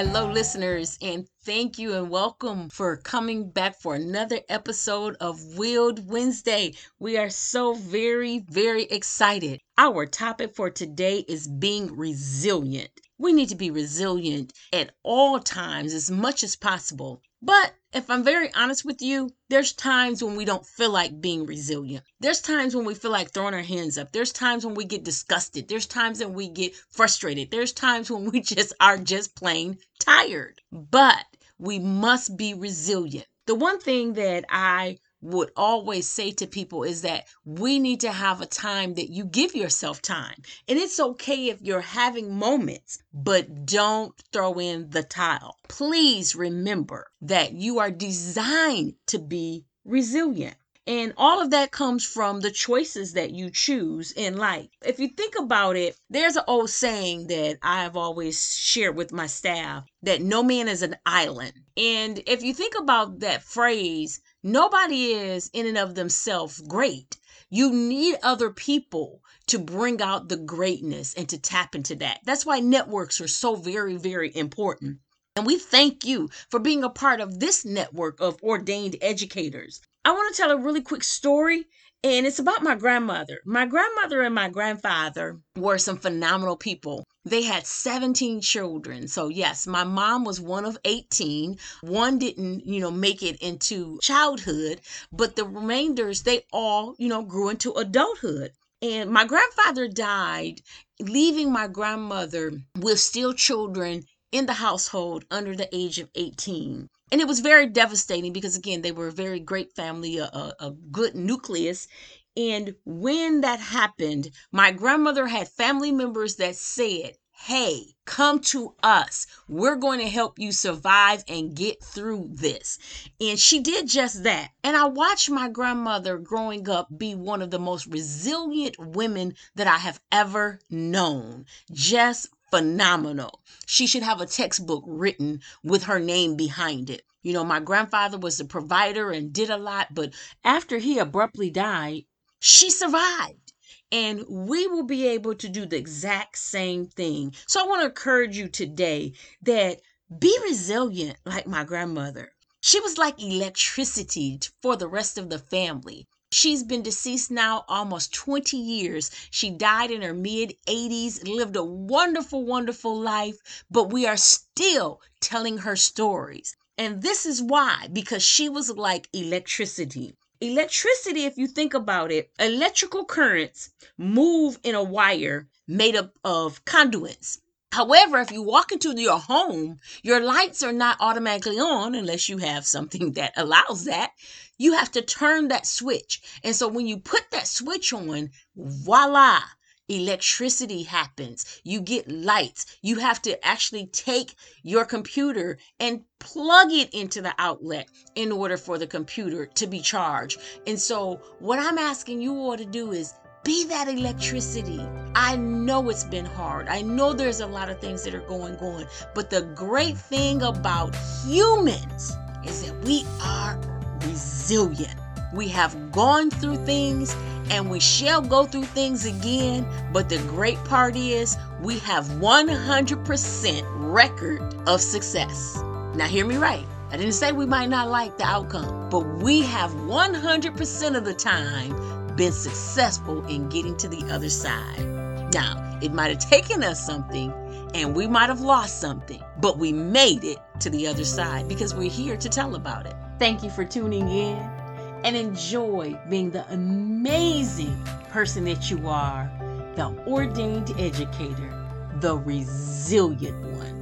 Hello, listeners, and thank you and welcome for coming back for another episode of Willed Wednesday. We are so very, very excited. Our topic for today is being resilient. We need to be resilient at all times as much as possible. But if I'm very honest with you, there's times when we don't feel like being resilient. There's times when we feel like throwing our hands up. There's times when we get disgusted. There's times when we get frustrated. There's times when we just are just plain tired. But we must be resilient. The one thing that I would always say to people is that we need to have a time that you give yourself time. And it's okay if you're having moments, but don't throw in the towel. Please remember that you are designed to be resilient. And all of that comes from the choices that you choose in life. If you think about it, there's an old saying that I've always shared with my staff that no man is an island. And if you think about that phrase, nobody is in and of themselves great. You need other people to bring out the greatness and to tap into that. That's why networks are so very, very important. And we thank you for being a part of this network of ordained educators. I want to tell a really quick story, and it's about my grandmother. My grandmother and my grandfather were some phenomenal people. They had 17 children. So, yes, my mom was one of 18. One didn't, you know, make it into childhood, but the remainders, they all, you know, grew into adulthood. And my grandfather died, leaving my grandmother with still children in the household under the age of 18 and it was very devastating because again they were a very great family a, a, a, good nucleus and when that happened my grandmother had family members that said hey come to us we're going to help you survive and get through this and she did just that and i watched my grandmother growing up be one of the most resilient women that i have ever known just phenomenal. She should have a textbook written with her name behind it. You know, my grandfather was the provider and did a lot, but after he abruptly died, she survived. And we will be able to do the exact same thing. So I want to encourage you today that be resilient like my grandmother. She was like electricity for the rest of the family. She's been deceased now almost 20 years. She died in her mid 80s, lived a wonderful, wonderful life, but we are still telling her stories. And this is why, because she was like electricity. Electricity, if you think about it, electrical currents move in a wire made up of conduits. However, if you walk into your home, your lights are not automatically on unless you have something that allows that. You have to turn that switch. And so when you put that switch on, voila, electricity happens. You get lights. You have to actually take your computer and plug it into the outlet in order for the computer to be charged. And so, what I'm asking you all to do is be that electricity. I know it's been hard. I know there's a lot of things that are going on. But the great thing about humans is that we are resilient. We have gone through things and we shall go through things again. But the great part is we have 100% record of success. Now, hear me right. I didn't say we might not like the outcome, but we have 100% of the time been successful in getting to the other side. Now, it might have taken us something and we might have lost something, but we made it to the other side because we're here to tell about it. Thank you for tuning in and enjoy being the amazing person that you are, the ordained educator, the resilient one.